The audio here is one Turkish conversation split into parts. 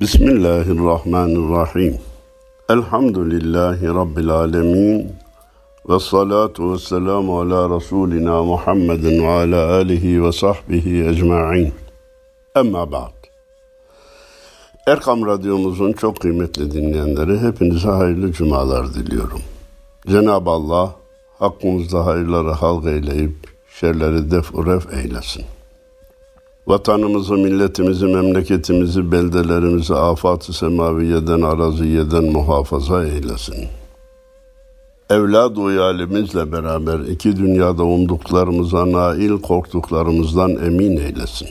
Bismillahirrahmanirrahim. Elhamdülillahi Rabbil alemin. Ve salatu ve selamu ala Resulina Muhammedin ve ala alihi ve sahbihi ecma'in. Emma ba'd. Erkam Radyomuzun çok kıymetli dinleyenleri hepinize hayırlı cumalar diliyorum. Cenab-ı Allah hakkımızda hayırları halk eyleyip şerleri def ref eylesin. Vatanımızı, milletimizi, memleketimizi, beldelerimizi afat-ı semaviyeden, araziyeden muhafaza eylesin. Evlad-ı uyalimizle beraber iki dünyada umduklarımıza nail, korktuklarımızdan emin eylesin.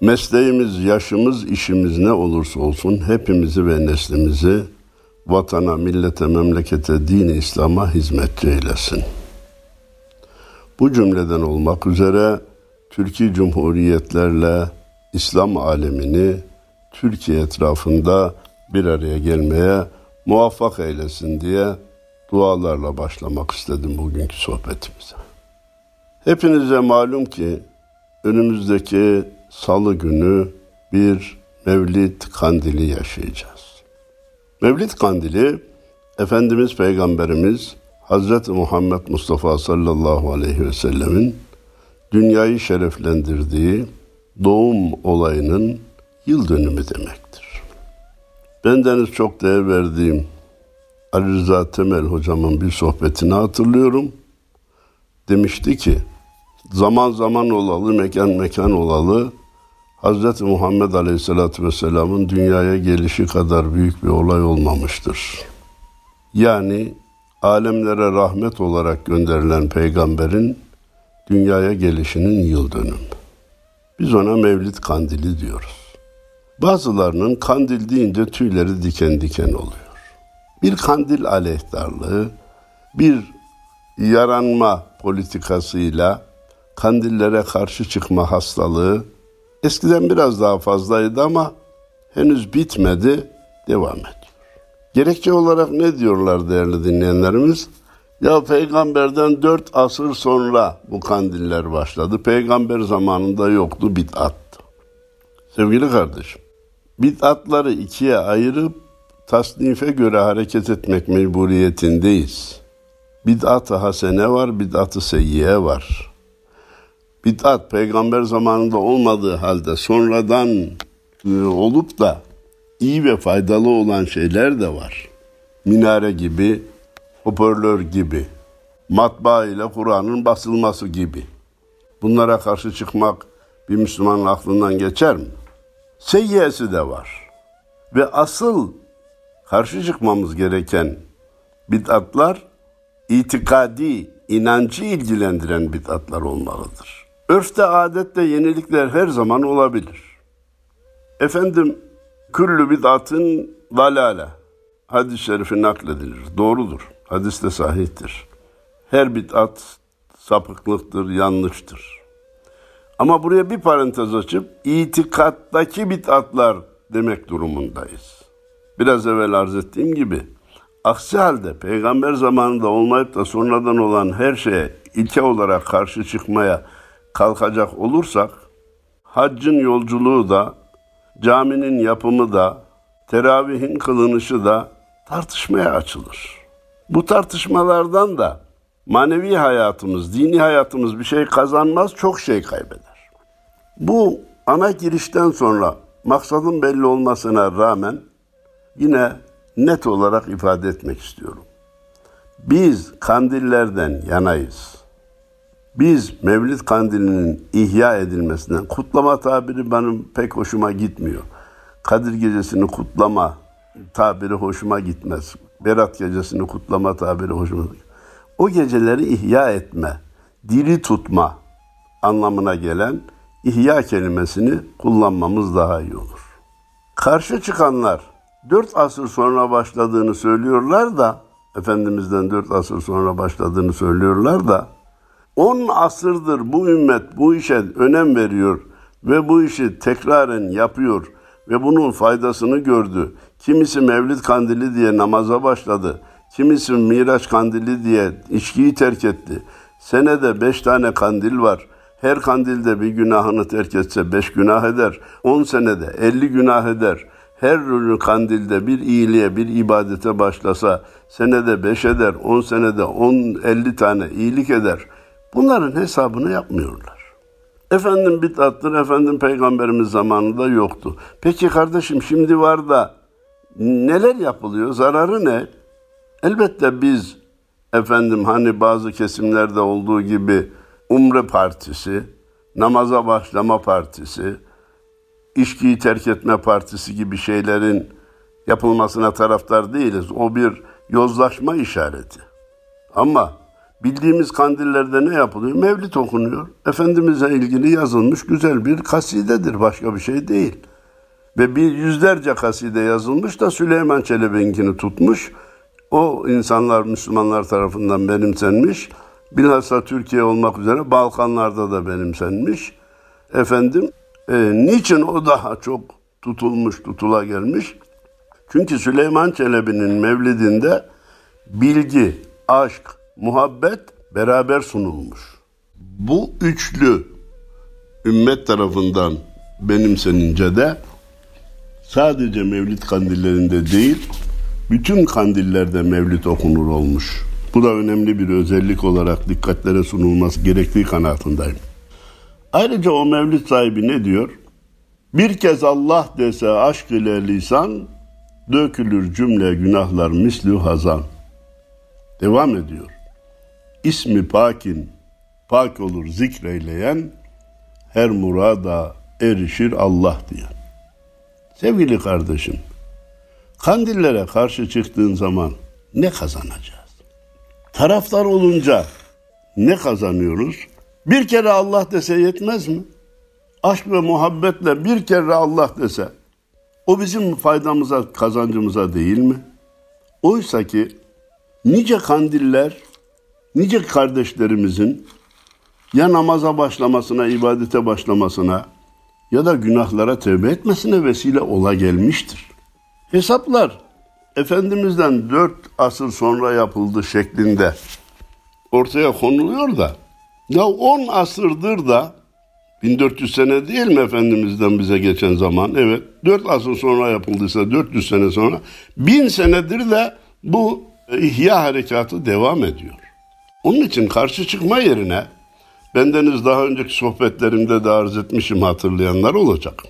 Mesleğimiz, yaşımız, işimiz ne olursa olsun hepimizi ve neslimizi vatana, millete, memlekete, dini İslam'a hizmetçi eylesin. Bu cümleden olmak üzere Türkiye Cumhuriyetlerle İslam alemini Türkiye etrafında bir araya gelmeye muvaffak eylesin diye dualarla başlamak istedim bugünkü sohbetimize. Hepinize malum ki önümüzdeki salı günü bir Mevlid kandili yaşayacağız. Mevlid kandili Efendimiz Peygamberimiz Hazreti Muhammed Mustafa sallallahu aleyhi ve sellemin dünyayı şereflendirdiği doğum olayının yıl dönümü demektir. Bendeniz çok değer verdiğim Ali Rıza Temel hocamın bir sohbetini hatırlıyorum. Demişti ki, zaman zaman olalı, mekan mekan olalı, Hz. Muhammed Aleyhisselatü Vesselam'ın dünyaya gelişi kadar büyük bir olay olmamıştır. Yani alemlere rahmet olarak gönderilen peygamberin dünyaya gelişinin yıl dönümü. Biz ona Mevlid Kandili diyoruz. Bazılarının kandil deyince tüyleri diken diken oluyor. Bir kandil aleyhtarlığı, bir yaranma politikasıyla kandillere karşı çıkma hastalığı eskiden biraz daha fazlaydı ama henüz bitmedi, devam ediyor. Gerekçe olarak ne diyorlar değerli dinleyenlerimiz? Ya peygamberden dört asır sonra bu kandiller başladı. Peygamber zamanında yoktu bid'at. Sevgili kardeşim, bid'atları ikiye ayırıp tasnife göre hareket etmek mecburiyetindeyiz. Bid'at-ı hasene var, bid'at-ı seyyiye var. Bid'at peygamber zamanında olmadığı halde sonradan e, olup da iyi ve faydalı olan şeyler de var. Minare gibi, hoparlör gibi, matbaa ile Kur'an'ın basılması gibi. Bunlara karşı çıkmak bir Müslümanın aklından geçer mi? Seyyiyesi de var. Ve asıl karşı çıkmamız gereken bid'atlar itikadi, inancı ilgilendiren bid'atlar olmalıdır. Örfte, adette yenilikler her zaman olabilir. Efendim, küllü bid'atın dalale hadis-i şerifi nakledilir. Doğrudur. Hadis de sahihtir. Her bid'at sapıklıktır, yanlıştır. Ama buraya bir parantez açıp itikattaki bid'atlar demek durumundayız. Biraz evvel arz ettiğim gibi aksi halde peygamber zamanında olmayıp da sonradan olan her şeye ilke olarak karşı çıkmaya kalkacak olursak haccın yolculuğu da caminin yapımı da teravihin kılınışı da tartışmaya açılır. Bu tartışmalardan da manevi hayatımız, dini hayatımız bir şey kazanmaz, çok şey kaybeder. Bu ana girişten sonra maksadın belli olmasına rağmen yine net olarak ifade etmek istiyorum. Biz kandillerden yanayız. Biz Mevlid kandilinin ihya edilmesinden, kutlama tabiri benim pek hoşuma gitmiyor. Kadir gecesini kutlama tabiri hoşuma gitmez. Berat gecesini kutlama tabiri hoşuma gidiyor. O geceleri ihya etme, diri tutma anlamına gelen ihya kelimesini kullanmamız daha iyi olur. Karşı çıkanlar dört asır sonra başladığını söylüyorlar da Efendimiz'den dört asır sonra başladığını söylüyorlar da on asırdır bu ümmet bu işe önem veriyor ve bu işi tekraren yapıyor ve bunun faydasını gördü. Kimisi Mevlid kandili diye namaza başladı. Kimisi Miraç kandili diye içkiyi terk etti. Senede beş tane kandil var. her kandilde bir günahını terk etse beş günah eder. On senede elli günah eder. Her kandilde bir iyiliğe, bir ibadete başlasa senede beş eder, on senede on, elli tane iyilik eder. Bunların hesabını yapmıyorlar. Efendim bitattır, efendim peygamberimiz zamanında yoktu. Peki kardeşim şimdi var da neler yapılıyor, zararı ne? Elbette biz efendim hani bazı kesimlerde olduğu gibi umre partisi, namaza başlama partisi, içkiyi terk etme partisi gibi şeylerin yapılmasına taraftar değiliz. O bir yozlaşma işareti. Ama bildiğimiz kandillerde ne yapılıyor? Mevlid okunuyor. Efendimiz'e ilgili yazılmış güzel bir kasidedir. Başka bir şey değil. Ve bir yüzlerce kaside yazılmış da Süleyman Çelebi'nkini tutmuş. O insanlar Müslümanlar tarafından benimsenmiş. Bilhassa Türkiye olmak üzere Balkanlarda da benimsenmiş. Efendim e, niçin o daha çok tutulmuş, tutula gelmiş? Çünkü Süleyman Çelebi'nin mevlidinde bilgi, aşk, muhabbet beraber sunulmuş. Bu üçlü ümmet tarafından benimsenince de sadece mevlid kandillerinde değil, bütün kandillerde mevlid okunur olmuş. Bu da önemli bir özellik olarak dikkatlere sunulması gerektiği kanaatindeyim. Ayrıca o mevlid sahibi ne diyor? Bir kez Allah dese aşk ile lisan, dökülür cümle günahlar mislü hazan. Devam ediyor. İsmi pakin, pak olur zikreyleyen, her murada erişir Allah diyen. Sevgili kardeşim, kandillere karşı çıktığın zaman ne kazanacağız? Taraftar olunca ne kazanıyoruz? Bir kere Allah dese yetmez mi? Aşk ve muhabbetle bir kere Allah dese o bizim faydamıza, kazancımıza değil mi? Oysa ki nice kandiller, nice kardeşlerimizin ya namaza başlamasına, ibadete başlamasına ya da günahlara tevbe etmesine vesile ola gelmiştir. Hesaplar Efendimiz'den dört asır sonra yapıldı şeklinde ortaya konuluyor da ya on asırdır da 1400 sene değil mi Efendimiz'den bize geçen zaman? Evet. 4 asır sonra yapıldıysa 400 sene sonra 1000 senedir de bu ihya harekatı devam ediyor. Onun için karşı çıkma yerine bendeniz daha önceki sohbetlerimde de arz etmişim hatırlayanlar olacak.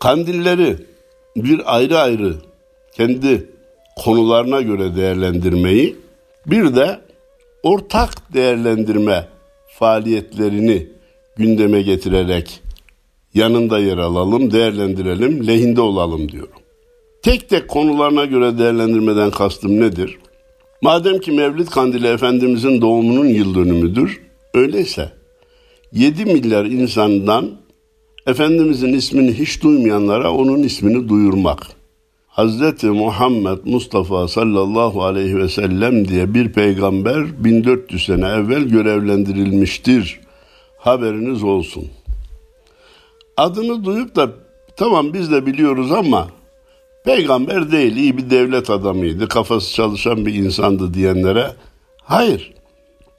Kandilleri bir ayrı ayrı kendi konularına göre değerlendirmeyi bir de ortak değerlendirme faaliyetlerini gündeme getirerek yanında yer alalım, değerlendirelim, lehinde olalım diyorum. Tek tek konularına göre değerlendirmeden kastım nedir? Madem ki Mevlid Kandili Efendimizin doğumunun yıl dönümüdür, öyleyse 7 milyar insandan Efendimizin ismini hiç duymayanlara onun ismini duyurmak. Hazreti Muhammed Mustafa sallallahu aleyhi ve sellem diye bir peygamber 1400 sene evvel görevlendirilmiştir haberiniz olsun. Adını duyup da tamam biz de biliyoruz ama peygamber değil iyi bir devlet adamıydı kafası çalışan bir insandı diyenlere hayır.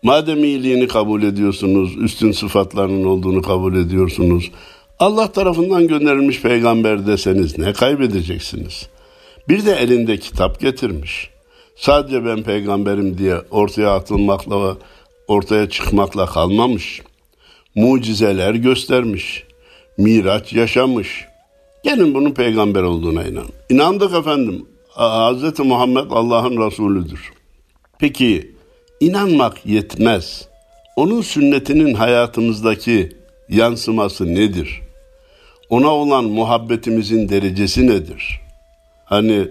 Madem iyiliğini kabul ediyorsunuz, üstün sıfatlarının olduğunu kabul ediyorsunuz, Allah tarafından gönderilmiş peygamber deseniz ne kaybedeceksiniz? Bir de elinde kitap getirmiş. Sadece ben peygamberim diye ortaya atılmakla, ortaya çıkmakla kalmamış mucizeler göstermiş. Miraç yaşamış. Gelin bunun peygamber olduğuna inan. İnandık efendim. Hz. Muhammed Allah'ın Resulüdür. Peki inanmak yetmez. Onun sünnetinin hayatımızdaki yansıması nedir? Ona olan muhabbetimizin derecesi nedir? Hani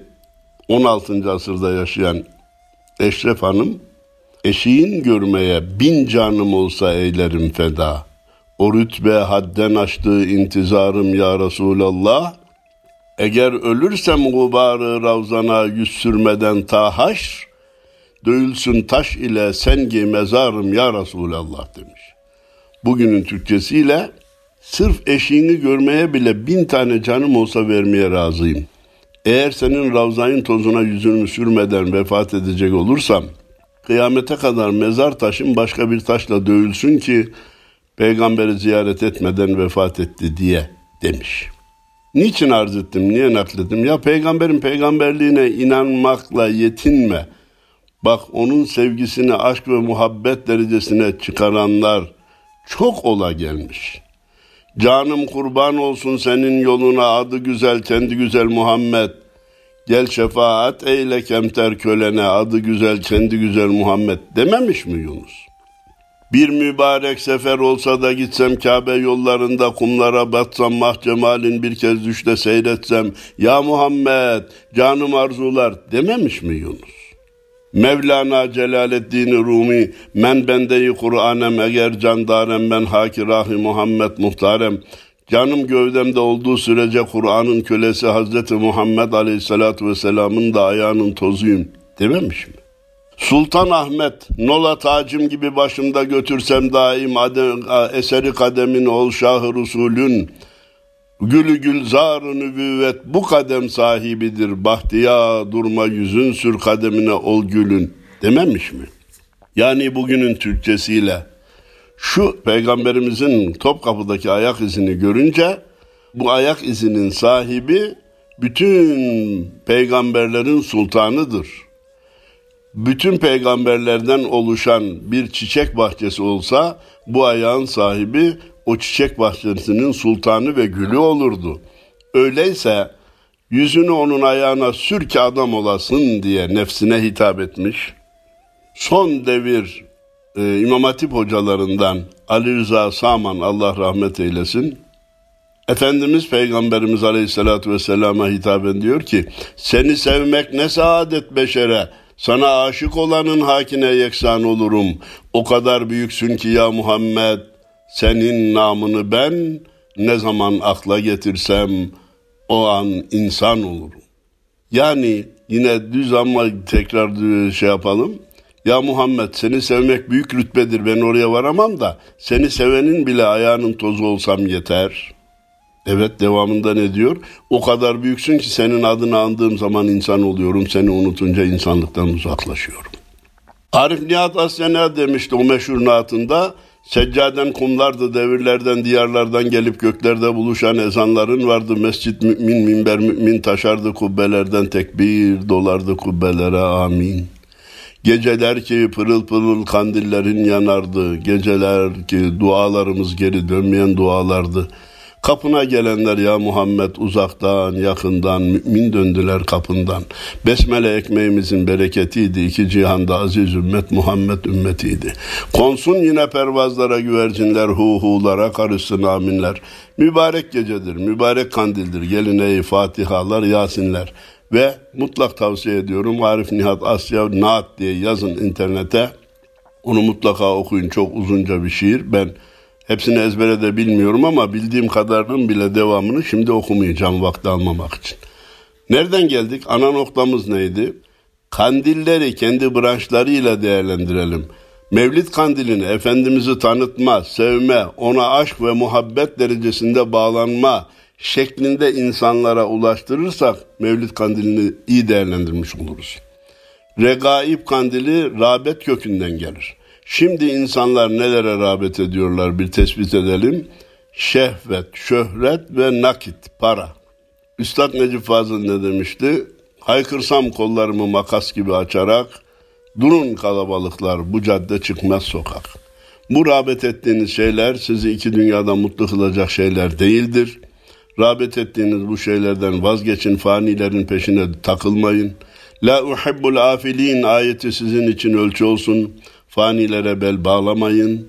16. asırda yaşayan Eşref Hanım, eşiğin görmeye bin canım olsa eylerim feda. O rütbe hadden aştığı intizarım ya Resulallah. Eğer ölürsem gubarı ravzana yüz sürmeden ta haşr, dövülsün taş ile sengi mezarım ya Resulallah demiş. Bugünün Türkçesiyle sırf eşiğini görmeye bile bin tane canım olsa vermeye razıyım. Eğer senin ravzayın tozuna yüzünü sürmeden vefat edecek olursam, kıyamete kadar mezar taşım başka bir taşla dövülsün ki peygamberi ziyaret etmeden vefat etti diye demiş. Niçin arz ettim, niye naklettim? Ya peygamberin peygamberliğine inanmakla yetinme. Bak onun sevgisini aşk ve muhabbet derecesine çıkaranlar çok ola gelmiş. Canım kurban olsun senin yoluna adı güzel kendi güzel Muhammed. Gel şefaat eyle kemter kölene adı güzel kendi güzel Muhammed dememiş mi Yunus? Bir mübarek sefer olsa da gitsem Kabe yollarında kumlara batsam mahcemalin bir kez düşte seyretsem ya Muhammed canım arzular dememiş mi Yunus? Mevlana Celaleddin Rumi men bendeyi Kur'anem eğer candarem ben hakirahi Muhammed muhtarem Canım gövdemde olduğu sürece Kur'an'ın kölesi Hazreti Muhammed Aleyhisselatü Vesselam'ın da ayağının tozuyum dememiş mi? Sultan Ahmet, nola tacım gibi başımda götürsem daim adem, eseri kademin ol şahı rusulün, Gülü gülzar nübüvvet bu kadem sahibidir. Bahtiya durma yüzün sür kademine ol gülün dememiş mi? Yani bugünün Türkçesiyle şu peygamberimizin Topkapı'daki ayak izini görünce bu ayak izinin sahibi bütün peygamberlerin sultanıdır. Bütün peygamberlerden oluşan bir çiçek bahçesi olsa bu ayağın sahibi o çiçek bahçesinin sultanı ve gülü olurdu. Öyleyse yüzünü onun ayağına sür ki adam olasın diye nefsine hitap etmiş. Son devir e, İmam Hatip hocalarından Ali Rıza Saman Allah rahmet eylesin. Efendimiz Peygamberimiz Aleyhisselatü Vesselam'a hitaben diyor ki seni sevmek ne saadet beşere sana aşık olanın hakine yeksan olurum. O kadar büyüksün ki ya Muhammed senin namını ben ne zaman akla getirsem o an insan olurum. Yani yine düz ama tekrar şey yapalım. Ya Muhammed seni sevmek büyük rütbedir ben oraya varamam da seni sevenin bile ayağının tozu olsam yeter. Evet devamında ne diyor? O kadar büyüksün ki senin adını andığım zaman insan oluyorum. Seni unutunca insanlıktan uzaklaşıyorum. Arif Nihat Asya demişti o meşhur naatında? Seccaden kumlardı devirlerden diyarlardan gelip göklerde buluşan ezanların vardı. Mescit mümin minber mümin taşardı kubbelerden tekbir dolardı kubbelere amin. Geceler ki pırıl pırıl kandillerin yanardı. Geceler ki dualarımız geri dönmeyen dualardı. Kapına gelenler ya Muhammed uzaktan yakından mümin döndüler kapından. Besmele ekmeğimizin bereketiydi. iki cihanda aziz ümmet Muhammed ümmetiydi. Konsun yine pervazlara güvercinler hu hulara karışsın aminler. Mübarek gecedir, mübarek kandildir. Gelin ey Fatihalar, Yasinler. Ve mutlak tavsiye ediyorum Arif Nihat Asya Naat diye yazın internete. Onu mutlaka okuyun. Çok uzunca bir şiir. Ben Hepsini ezbere de bilmiyorum ama bildiğim kadarının bile devamını şimdi okumayacağım vakti almamak için. Nereden geldik? Ana noktamız neydi? Kandilleri kendi branşlarıyla değerlendirelim. Mevlid kandilini Efendimiz'i tanıtma, sevme, ona aşk ve muhabbet derecesinde bağlanma şeklinde insanlara ulaştırırsak Mevlid kandilini iyi değerlendirmiş oluruz. Regaib kandili rağbet kökünden gelir. Şimdi insanlar nelere rağbet ediyorlar bir tespit edelim. Şehvet, şöhret ve nakit, para. Üstad Necip Fazıl ne demişti? Haykırsam kollarımı makas gibi açarak, durun kalabalıklar bu cadde çıkmaz sokak. Bu rağbet ettiğiniz şeyler sizi iki dünyada mutlu kılacak şeyler değildir. Rağbet ettiğiniz bu şeylerden vazgeçin, fanilerin peşine takılmayın. La uhibbul afilin ayeti sizin için ölçü olsun. Fanilere bel bağlamayın.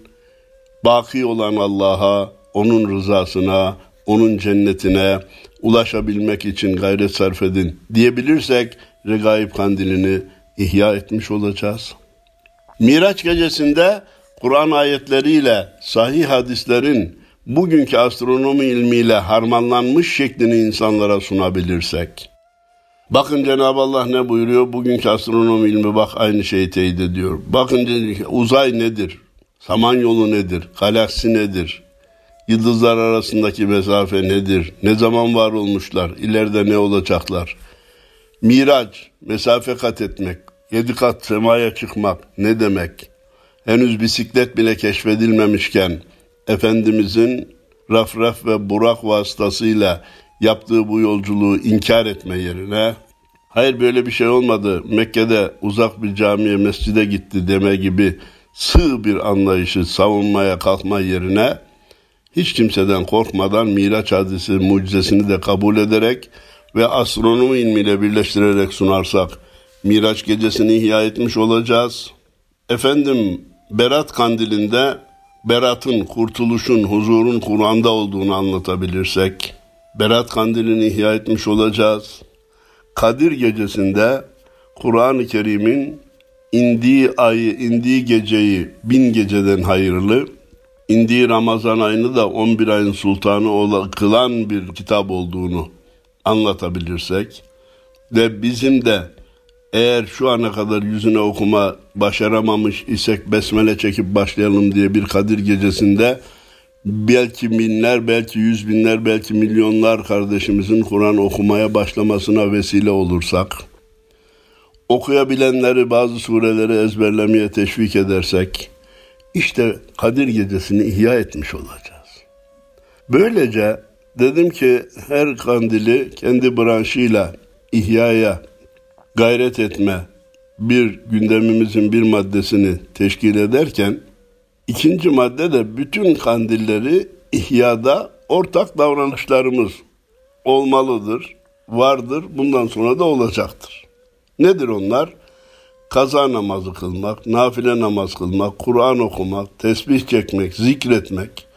Baki olan Allah'a, onun rızasına, onun cennetine ulaşabilmek için gayret sarf edin diyebilirsek regaib kandilini ihya etmiş olacağız. Miraç gecesinde Kur'an ayetleriyle sahih hadislerin bugünkü astronomi ilmiyle harmanlanmış şeklini insanlara sunabilirsek, Bakın Cenab-ı Allah ne buyuruyor? Bugünkü astronomi ilmi bak aynı şeyi teyit ediyor. Bakın uzay nedir? Samanyolu nedir? Galaksi nedir? Yıldızlar arasındaki mesafe nedir? Ne zaman var olmuşlar? İleride ne olacaklar? Miraç, mesafe kat etmek, yedi kat semaya çıkmak ne demek? Henüz bisiklet bile keşfedilmemişken Efendimizin raf raf ve burak vasıtasıyla yaptığı bu yolculuğu inkar etme yerine hayır böyle bir şey olmadı Mekke'de uzak bir camiye mescide gitti deme gibi sığ bir anlayışı savunmaya kalkma yerine hiç kimseden korkmadan Miraç hadisi mucizesini de kabul ederek ve astronomi ilmiyle birleştirerek sunarsak Miraç gecesini ihya etmiş olacağız. Efendim Berat kandilinde Berat'ın, kurtuluşun, huzurun Kur'an'da olduğunu anlatabilirsek Berat kandilini ihya etmiş olacağız. Kadir gecesinde Kur'an-ı Kerim'in indiği ayı, indiği geceyi bin geceden hayırlı, indiği Ramazan ayını da 11 ayın sultanı kılan bir kitap olduğunu anlatabilirsek ve bizim de eğer şu ana kadar yüzüne okuma başaramamış isek besmele çekip başlayalım diye bir Kadir gecesinde belki binler, belki yüz binler, belki milyonlar kardeşimizin Kur'an okumaya başlamasına vesile olursak, okuyabilenleri bazı sureleri ezberlemeye teşvik edersek, işte Kadir gecesini ihya etmiş olacağız. Böylece dedim ki her kandili kendi branşıyla ihyaya gayret etme bir gündemimizin bir maddesini teşkil ederken ikinci madde de bütün kandilleri ihyada ortak davranışlarımız olmalıdır, vardır, bundan sonra da olacaktır. Nedir onlar? Kaza namazı kılmak, nafile namaz kılmak, Kur'an okumak, tesbih çekmek, zikretmek,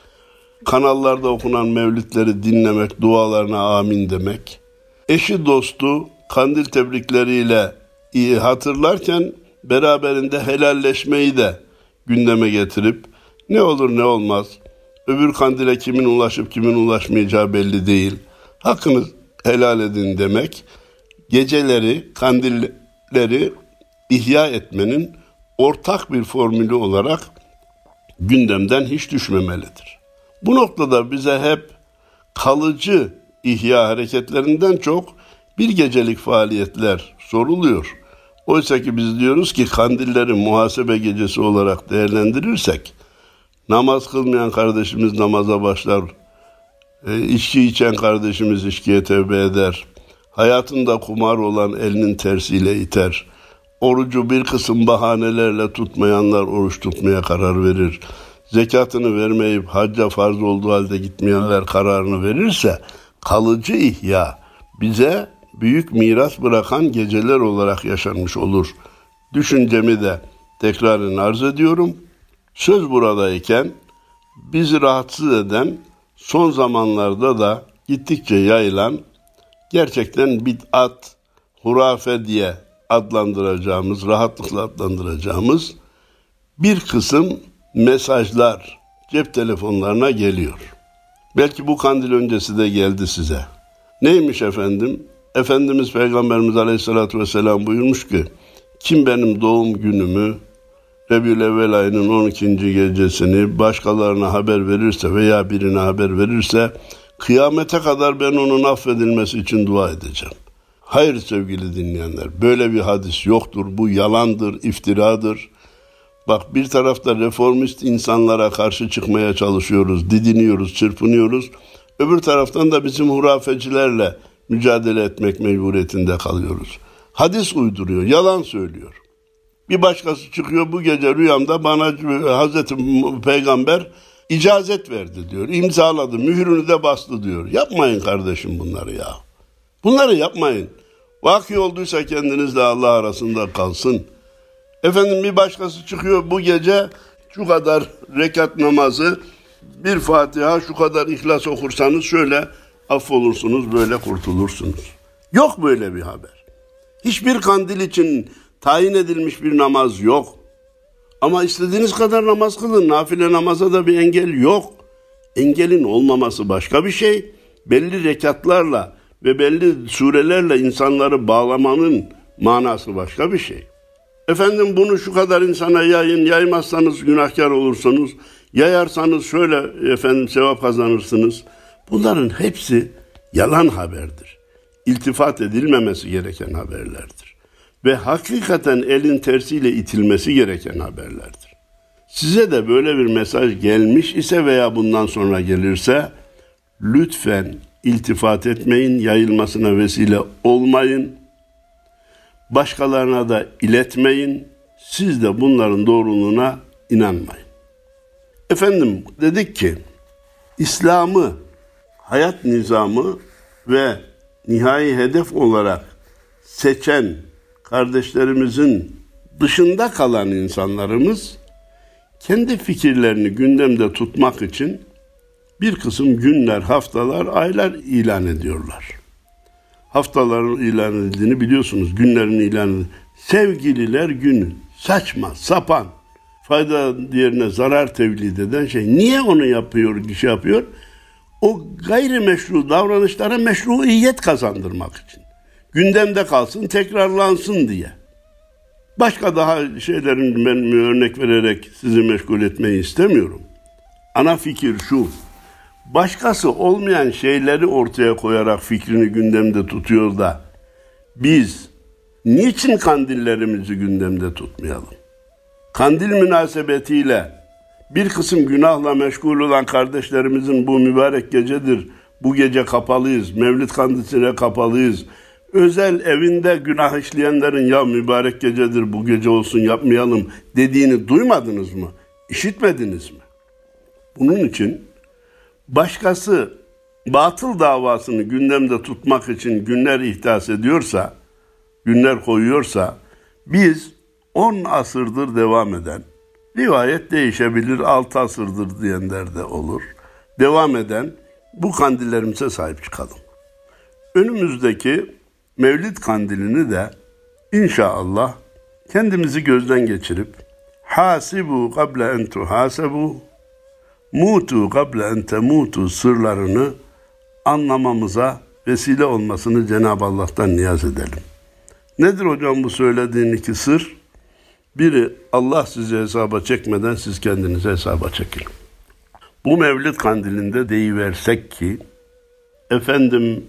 kanallarda okunan mevlütleri dinlemek, dualarına amin demek, eşi dostu kandil tebrikleriyle iyi hatırlarken beraberinde helalleşmeyi de gündeme getirip ne olur ne olmaz öbür kandile kimin ulaşıp kimin ulaşmayacağı belli değil. Hakkınız helal edin demek geceleri, kandilleri ihya etmenin ortak bir formülü olarak gündemden hiç düşmemelidir. Bu noktada bize hep kalıcı ihya hareketlerinden çok bir gecelik faaliyetler soruluyor. Oysa ki biz diyoruz ki kandilleri muhasebe gecesi olarak değerlendirirsek namaz kılmayan kardeşimiz namaza başlar. E, içki içen kardeşimiz içkiye tevbe eder. Hayatında kumar olan elinin tersiyle iter. Orucu bir kısım bahanelerle tutmayanlar oruç tutmaya karar verir. Zekatını vermeyip hacca farz olduğu halde gitmeyenler kararını verirse kalıcı ihya bize büyük miras bırakan geceler olarak yaşanmış olur. Düşüncemi de tekrarın arz ediyorum. Söz buradayken bizi rahatsız eden son zamanlarda da gittikçe yayılan gerçekten bid'at, hurafe diye adlandıracağımız, rahatlıkla adlandıracağımız bir kısım mesajlar cep telefonlarına geliyor. Belki bu kandil öncesi de geldi size. Neymiş efendim? Efendimiz Peygamberimiz Aleyhisselatü Vesselam buyurmuş ki kim benim doğum günümü Rebül Evvel ayının 12. gecesini başkalarına haber verirse veya birine haber verirse kıyamete kadar ben onun affedilmesi için dua edeceğim. Hayır sevgili dinleyenler böyle bir hadis yoktur. Bu yalandır, iftiradır. Bak bir tarafta reformist insanlara karşı çıkmaya çalışıyoruz, didiniyoruz, çırpınıyoruz. Öbür taraftan da bizim hurafecilerle mücadele etmek mecburiyetinde kalıyoruz. Hadis uyduruyor, yalan söylüyor. Bir başkası çıkıyor bu gece rüyamda bana Hazreti Peygamber icazet verdi diyor. İmzaladı, mührünü de bastı diyor. Yapmayın kardeşim bunları ya. Bunları yapmayın. Vaki olduysa kendinizle Allah arasında kalsın. Efendim bir başkası çıkıyor bu gece şu kadar rekat namazı, bir Fatiha, şu kadar ihlas okursanız şöyle affolursunuz, böyle kurtulursunuz. Yok böyle bir haber. Hiçbir kandil için tayin edilmiş bir namaz yok. Ama istediğiniz kadar namaz kılın. Nafile namaza da bir engel yok. Engelin olmaması başka bir şey. Belli rekatlarla ve belli surelerle insanları bağlamanın manası başka bir şey. Efendim bunu şu kadar insana yayın, yaymazsanız günahkar olursunuz. Yayarsanız şöyle efendim sevap kazanırsınız. Bunların hepsi yalan haberdir. İltifat edilmemesi gereken haberlerdir. Ve hakikaten elin tersiyle itilmesi gereken haberlerdir. Size de böyle bir mesaj gelmiş ise veya bundan sonra gelirse lütfen iltifat etmeyin, yayılmasına vesile olmayın. Başkalarına da iletmeyin. Siz de bunların doğruluğuna inanmayın. Efendim dedik ki İslam'ı, hayat nizamı ve nihai hedef olarak seçen kardeşlerimizin dışında kalan insanlarımız kendi fikirlerini gündemde tutmak için bir kısım günler, haftalar, aylar ilan ediyorlar. Haftaların ilan edildiğini biliyorsunuz, günlerin ilan edildiğini. Sevgililer günü, saçma, sapan, fayda diğerine zarar tevlid eden şey. Niye onu yapıyor, şey yapıyor? O gayrimeşru davranışlara meşruiyet kazandırmak için. Gündemde kalsın, tekrarlansın diye. Başka daha şeylerin ben örnek vererek sizi meşgul etmeyi istemiyorum. Ana fikir şu. Başkası olmayan şeyleri ortaya koyarak fikrini gündemde tutuyor da biz niçin kandillerimizi gündemde tutmayalım? Kandil münasebetiyle bir kısım günahla meşgul olan kardeşlerimizin bu mübarek gecedir. Bu gece kapalıyız. Mevlid kandisine kapalıyız özel evinde günah işleyenlerin ya mübarek gecedir bu gece olsun yapmayalım dediğini duymadınız mı? İşitmediniz mi? Bunun için başkası batıl davasını gündemde tutmak için günler ihdas ediyorsa, günler koyuyorsa biz 10 asırdır devam eden, rivayet değişebilir 6 asırdır diyenler de olur. Devam eden bu kandillerimize sahip çıkalım. Önümüzdeki Mevlid kandilini de inşallah kendimizi gözden geçirip hasibu kable en tuhasebu mutu kable en temutu sırlarını anlamamıza vesile olmasını Cenab-ı Allah'tan niyaz edelim. Nedir hocam bu söylediğin iki sır? Biri Allah sizi hesaba çekmeden siz kendinizi hesaba çekin. Bu Mevlid kandilinde deyiversek ki efendim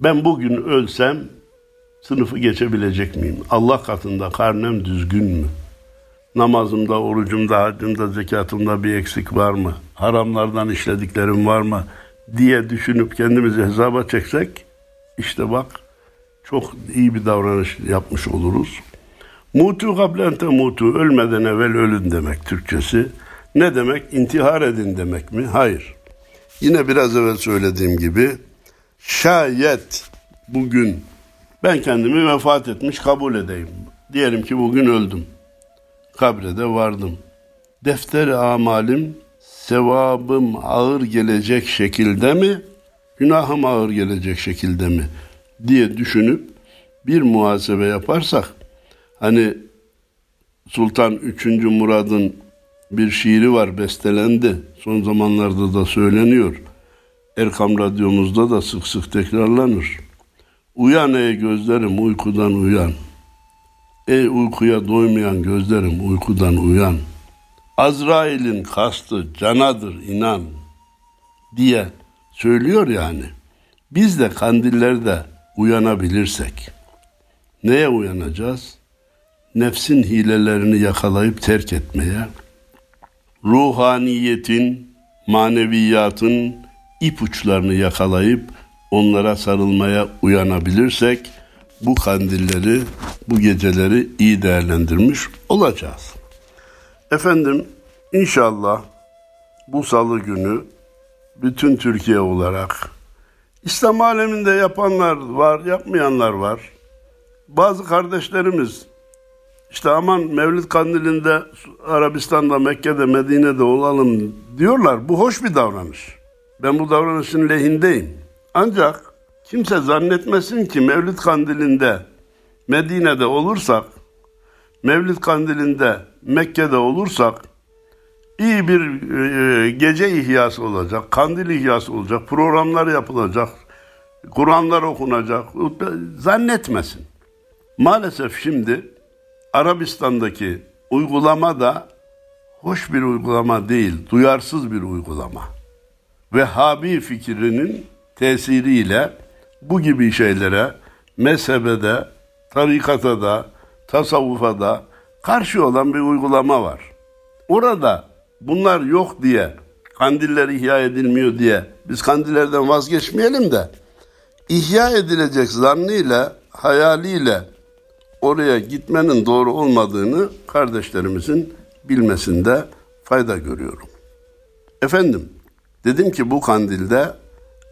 ben bugün ölsem sınıfı geçebilecek miyim? Allah katında karnem düzgün mü? Namazımda, orucumda, hacımda, zekatımda bir eksik var mı? Haramlardan işlediklerim var mı? diye düşünüp kendimizi hesaba çeksek işte bak çok iyi bir davranış yapmış oluruz. Mutu kablente mutu ölmeden evvel ölün demek Türkçesi. Ne demek? İntihar edin demek mi? Hayır. Yine biraz evvel söylediğim gibi şayet bugün ben kendimi vefat etmiş kabul edeyim. Diyelim ki bugün öldüm. Kabre de vardım. Defteri amalim sevabım ağır gelecek şekilde mi, günahım ağır gelecek şekilde mi diye düşünüp bir muhasebe yaparsak hani Sultan 3. Murad'ın bir şiiri var bestelendi. Son zamanlarda da söyleniyor. Erkam radyomuzda da sık sık tekrarlanır. Uyan ey gözlerim uykudan uyan. Ey uykuya doymayan gözlerim uykudan uyan. Azrail'in kastı canadır inan diye söylüyor yani. Biz de kandillerde uyanabilirsek neye uyanacağız? Nefsin hilelerini yakalayıp terk etmeye, ruhaniyetin, maneviyatın ipuçlarını yakalayıp onlara sarılmaya uyanabilirsek bu kandilleri, bu geceleri iyi değerlendirmiş olacağız. Efendim inşallah bu salı günü bütün Türkiye olarak İslam aleminde yapanlar var, yapmayanlar var. Bazı kardeşlerimiz işte aman Mevlid Kandili'nde Arabistan'da, Mekke'de, Medine'de olalım diyorlar. Bu hoş bir davranış. Ben bu davranışın lehindeyim. Ancak kimse zannetmesin ki Mevlid Kandili'nde Medine'de olursak, Mevlid Kandili'nde Mekke'de olursak iyi bir e, gece ihyası olacak, kandil ihyası olacak, programlar yapılacak, Kur'anlar okunacak. Zannetmesin. Maalesef şimdi Arabistan'daki uygulama da hoş bir uygulama değil, duyarsız bir uygulama. Vehhabi fikrinin tesiriyle bu gibi şeylere mezhebe tarikata da, tasavvufa da karşı olan bir uygulama var. Orada bunlar yok diye, kandiller ihya edilmiyor diye biz kandillerden vazgeçmeyelim de ihya edilecek zannıyla, hayaliyle oraya gitmenin doğru olmadığını kardeşlerimizin bilmesinde fayda görüyorum. Efendim, dedim ki bu kandilde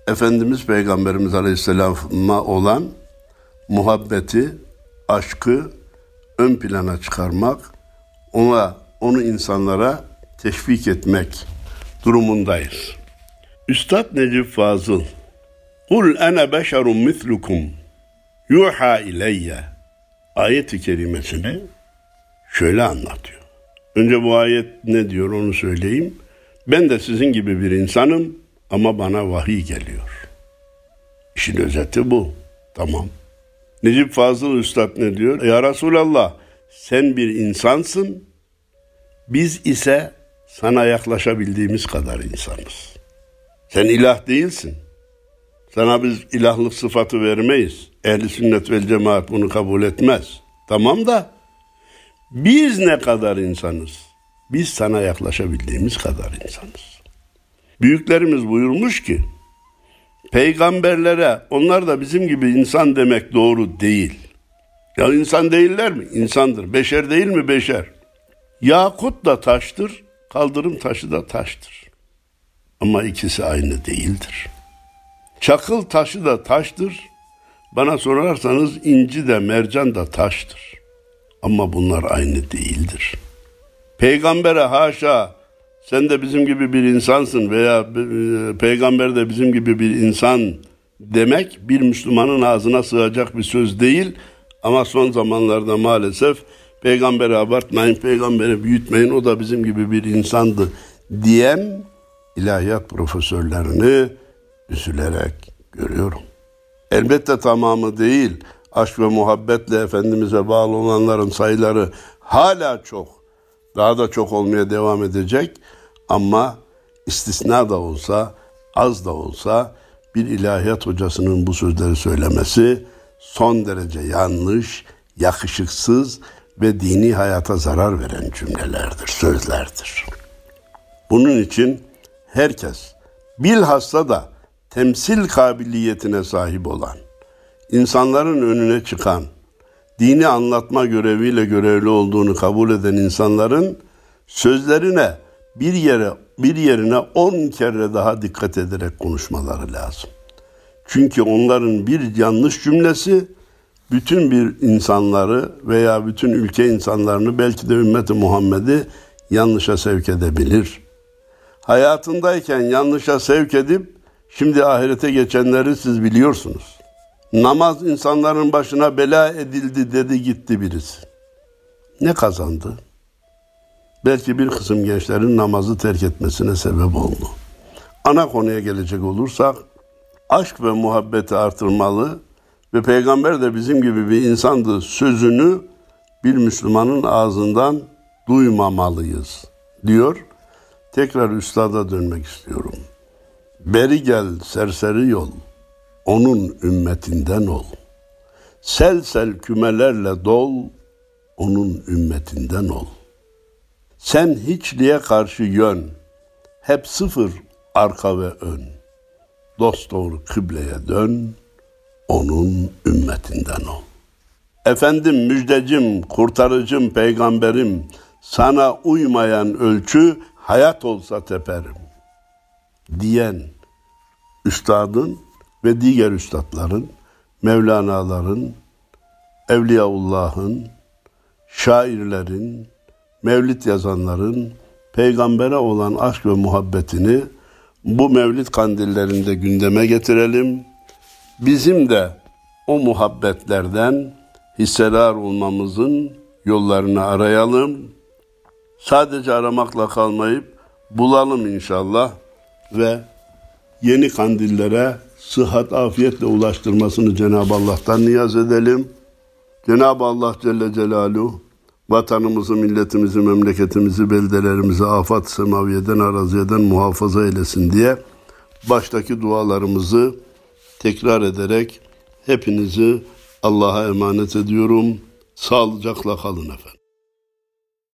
Efendimiz Peygamberimiz Aleyhisselam'a olan muhabbeti, aşkı ön plana çıkarmak, ona onu insanlara teşvik etmek durumundayız. Üstad Necip Fazıl Kul ene beşerun mislukum yuha ileyye ayet-i kerimesini şöyle anlatıyor. Önce bu ayet ne diyor onu söyleyeyim. Ben de sizin gibi bir insanım ama bana vahiy geliyor. İşin özeti bu. Tamam. Necip Fazıl Üstad ne diyor? Ya Resulallah sen bir insansın. Biz ise sana yaklaşabildiğimiz kadar insanız. Sen ilah değilsin. Sana biz ilahlık sıfatı vermeyiz. Ehli sünnet vel cemaat bunu kabul etmez. Tamam da biz ne kadar insanız? Biz sana yaklaşabildiğimiz kadar insanız. Büyüklerimiz buyurmuş ki peygamberlere onlar da bizim gibi insan demek doğru değil. Ya insan değiller mi? İnsandır. Beşer değil mi? Beşer. Yakut da taştır, kaldırım taşı da taştır. Ama ikisi aynı değildir. Çakıl taşı da taştır. Bana sorarsanız inci de mercan da taştır. Ama bunlar aynı değildir. Peygambere haşa sen de bizim gibi bir insansın veya e, peygamber de bizim gibi bir insan demek bir Müslümanın ağzına sığacak bir söz değil. Ama son zamanlarda maalesef peygamberi abartmayın, peygamberi büyütmeyin o da bizim gibi bir insandı diyen ilahiyat profesörlerini üzülerek görüyorum. Elbette tamamı değil. Aşk ve muhabbetle Efendimiz'e bağlı olanların sayıları hala çok daha da çok olmaya devam edecek ama istisna da olsa, az da olsa bir ilahiyat hocasının bu sözleri söylemesi son derece yanlış, yakışıksız ve dini hayata zarar veren cümlelerdir, sözlerdir. Bunun için herkes bilhassa da temsil kabiliyetine sahip olan, insanların önüne çıkan, dini anlatma göreviyle görevli olduğunu kabul eden insanların sözlerine bir yere bir yerine on kere daha dikkat ederek konuşmaları lazım. Çünkü onların bir yanlış cümlesi bütün bir insanları veya bütün ülke insanlarını belki de ümmeti Muhammed'i yanlışa sevk edebilir. Hayatındayken yanlışa sevk edip şimdi ahirete geçenleri siz biliyorsunuz. Namaz insanların başına bela edildi dedi gitti birisi. Ne kazandı? Belki bir kısım gençlerin namazı terk etmesine sebep oldu. Ana konuya gelecek olursak aşk ve muhabbeti artırmalı ve peygamber de bizim gibi bir insandı sözünü bir Müslümanın ağzından duymamalıyız diyor. Tekrar üstada dönmek istiyorum. Beri gel serseri yol onun ümmetinden ol. Sel sel kümelerle dol, onun ümmetinden ol. Sen hiçliğe karşı yön, hep sıfır arka ve ön. Dost doğru kıbleye dön, onun ümmetinden ol. Efendim müjdecim, kurtarıcım, peygamberim, sana uymayan ölçü hayat olsa teperim diyen üstadın ve diğer üstadların, Mevlana'ların, Evliyaullah'ın, şairlerin, mevlid yazanların peygambere olan aşk ve muhabbetini bu mevlid kandillerinde gündeme getirelim. Bizim de o muhabbetlerden hissedar olmamızın yollarını arayalım. Sadece aramakla kalmayıp bulalım inşallah ve yeni kandillere sıhhat, afiyetle ulaştırmasını Cenab-ı Allah'tan niyaz edelim. Cenab-ı Allah Celle Celaluhu vatanımızı, milletimizi, memleketimizi, beldelerimizi afat semaviyeden, araziyeden muhafaza eylesin diye baştaki dualarımızı tekrar ederek hepinizi Allah'a emanet ediyorum. Sağlıcakla kalın efendim.